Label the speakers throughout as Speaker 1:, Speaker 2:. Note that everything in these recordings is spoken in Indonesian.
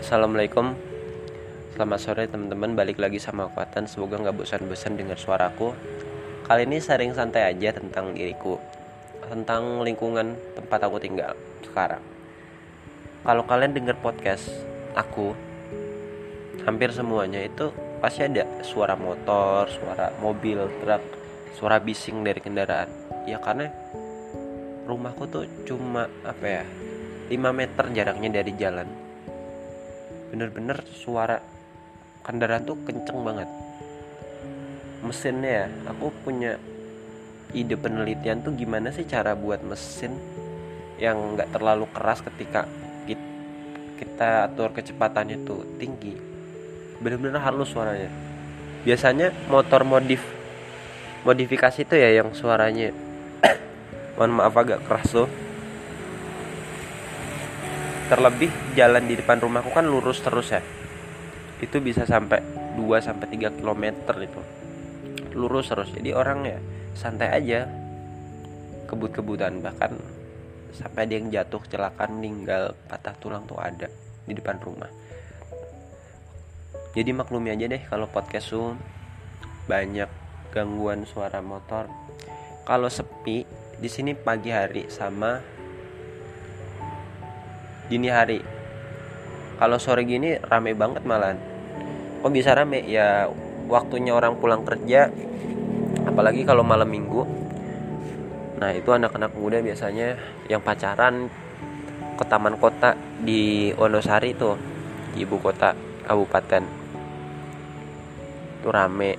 Speaker 1: Assalamualaikum. Selamat sore teman-teman. Balik lagi sama Kuatan Semoga nggak bosan-bosan dengar suaraku Kali ini sharing santai aja tentang diriku Tentang lingkungan tempat aku tinggal sekarang. Kalau kalian dengar podcast aku Hampir semuanya itu pasti ada suara motor, suara mobil, truk Suara bising dari kendaraan. Ya karena rumahku tuh cuma apa ya 5 meter jaraknya dari jalan bener-bener suara kendaraan tuh kenceng banget. Mesinnya ya aku punya ide penelitian tuh gimana sih cara buat mesin yang nggak terlalu keras ketika kita atur kecepatannya tuh tinggi. Bener-bener halus suaranya. Biasanya motor modif modifikasi tuh ya yang suaranya. Mohon maaf agak keras tuh terlebih jalan di depan rumahku kan lurus terus ya. Itu bisa sampai 2 sampai 3 km itu. Lurus terus. Jadi orang ya santai aja. Kebut-kebutan. Bahkan sampai ada yang jatuh kecelakaan meninggal patah tulang tuh ada di depan rumah. Jadi maklumi aja deh kalau podcast tuh banyak gangguan suara motor. Kalau sepi di sini pagi hari sama dini hari. Kalau sore gini rame banget malan kok bisa rame? Ya waktunya orang pulang kerja apalagi kalau malam minggu. Nah itu anak-anak muda biasanya yang pacaran ke taman kota di Wonosari tuh di ibu kota kabupaten. Itu rame.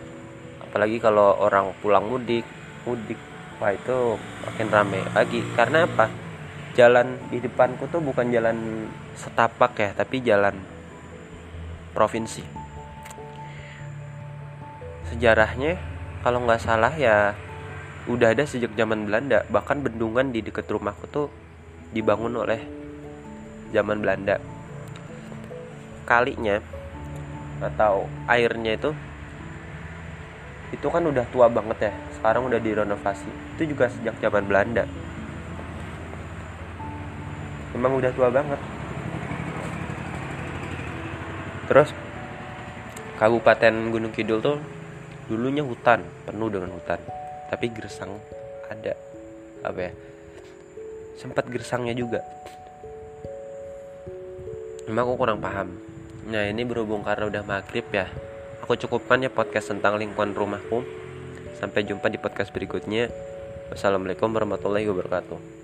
Speaker 1: Apalagi kalau orang pulang mudik mudik wah itu makin rame lagi. Karena apa jalan di depanku tuh bukan jalan setapak ya tapi jalan provinsi. Sejarahnya kalau nggak salah ya udah ada sejak zaman Belanda. Bahkan bendungan di dekat rumahku tuh dibangun oleh zaman Belanda. Kalinya atau airnya itu itu kan udah tua banget ya. Sekarang udah direnovasi. Itu juga sejak zaman Belanda emang udah tua banget. Terus Kabupaten Gunung Kidul tuh dulunya hutan penuh dengan hutan. Tapi gersang ada. Apa ya? Sempat gersangnya juga. Emang aku kurang paham. Nah ini berhubung karena udah maghrib ya. Aku cukupkan ya podcast tentang lingkungan rumahku. Sampai jumpa di podcast berikutnya. Wassalamualaikum warahmatullahi wabarakatuh